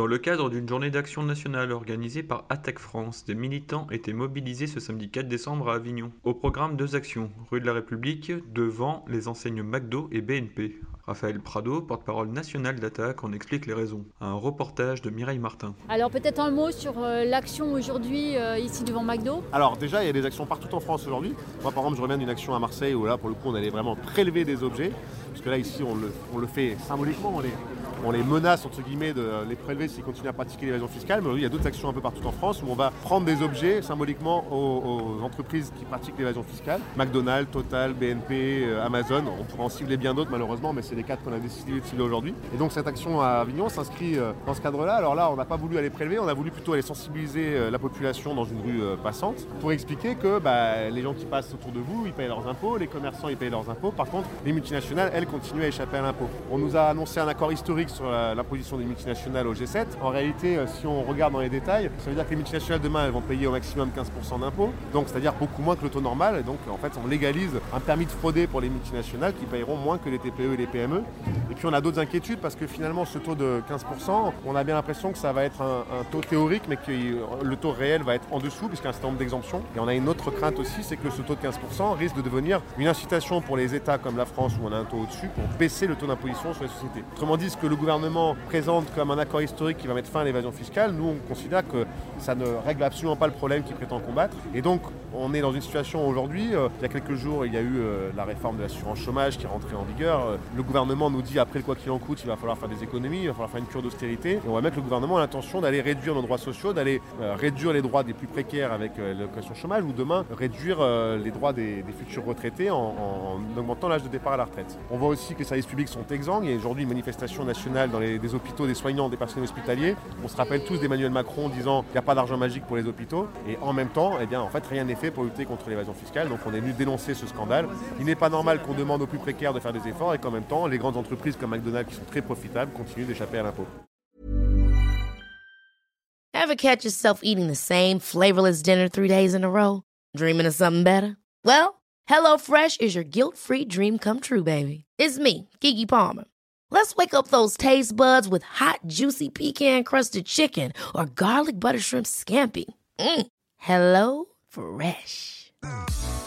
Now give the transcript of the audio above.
Dans le cadre d'une journée d'action nationale organisée par ATEC France, des militants étaient mobilisés ce samedi 4 décembre à Avignon. Au programme, deux actions, rue de la République, devant les enseignes McDo et BNP. Raphaël Prado, porte-parole national d'ATAC, en explique les raisons. Un reportage de Mireille Martin. Alors peut-être un mot sur euh, l'action aujourd'hui euh, ici devant McDo? Alors déjà, il y a des actions partout en France aujourd'hui. Moi par exemple, je reviens d'une action à Marseille où là pour le coup on allait vraiment prélever des objets. Parce que là ici on le, on le fait symboliquement, on les, on les menace entre guillemets de les prélever s'ils continuent à pratiquer l'évasion fiscale. Mais aujourd'hui, il y a d'autres actions un peu partout en France où on va prendre des objets symboliquement aux, aux entreprises qui pratiquent l'évasion fiscale. McDonald's, Total, BNP, euh, Amazon. On pourra en cibler bien d'autres malheureusement, mais c'est quatre qu'on a décidé de aujourd'hui. Et donc cette action à Avignon s'inscrit euh, dans ce cadre-là. Alors là, on n'a pas voulu aller prélever, on a voulu plutôt aller sensibiliser euh, la population dans une rue euh, passante pour expliquer que bah, les gens qui passent autour de vous, ils payent leurs impôts, les commerçants, ils payent leurs impôts. Par contre, les multinationales, elles, continuent à échapper à l'impôt. On nous a annoncé un accord historique sur l'imposition des multinationales au G7. En réalité, si on regarde dans les détails, ça veut dire que les multinationales demain, elles vont payer au maximum 15% d'impôts, donc c'est-à-dire beaucoup moins que le taux normal. Et donc, en fait, on légalise un permis de frauder pour les multinationales qui paieront moins que les TPE et les PME. Kreml. Et puis, on a d'autres inquiétudes parce que finalement, ce taux de 15%, on a bien l'impression que ça va être un, taux théorique, mais que le taux réel va être en dessous, puisqu'il y a un certain nombre d'exemptions. Et on a une autre crainte aussi, c'est que ce taux de 15% risque de devenir une incitation pour les États comme la France, où on a un taux au-dessus, pour baisser le taux d'imposition sur les sociétés. Autrement dit, ce que le gouvernement présente comme un accord historique qui va mettre fin à l'évasion fiscale, nous, on considère que ça ne règle absolument pas le problème qu'il prétend combattre. Et donc, on est dans une situation aujourd'hui, euh, il y a quelques jours, il y a eu euh, la réforme de l'assurance chômage qui est rentrée en vigueur. Euh, le gouvernement nous dit, après le quoi qu'il en coûte, il va falloir faire des économies, il va falloir faire une cure d'austérité. Et on va mettre le gouvernement à l'intention d'aller réduire nos droits sociaux, d'aller euh, réduire les droits des plus précaires avec euh, l'allocation chômage, ou demain réduire euh, les droits des, futurs retraités en, en augmentant l'âge de départ à la retraite. On voit aussi que les services publics sont exsangues. Il y a aujourd'hui une manifestation nationale dans les hôpitaux, des soignants, des personnels hospitaliers. On se rappelle tous d'Emmanuel Macron disant qu'il n'y a pas d'argent magique pour les hôpitaux. Et en même temps, eh bien, en fait, rien n'est fait pour lutter contre l'évasion fiscale. Donc on est venu dénoncer ce scandale. Il n'est pas normal qu'on demande aux plus précaires de faire des efforts et qu'en même temps, les grandes entreprises comme McDonald's, qui sont très profitables, continuent d'échapper à l'impôt. Ever catch yourself eating the same flavorless dinner three days in a row? Dreaming of something better? Well, HelloFresh is your guilt-free dream come true, baby. It's me, Kiki Palmer. Let's wake up those taste buds with hot, juicy pecan-crusted chicken or garlic butter shrimp scampi. Mm. Hello Fresh.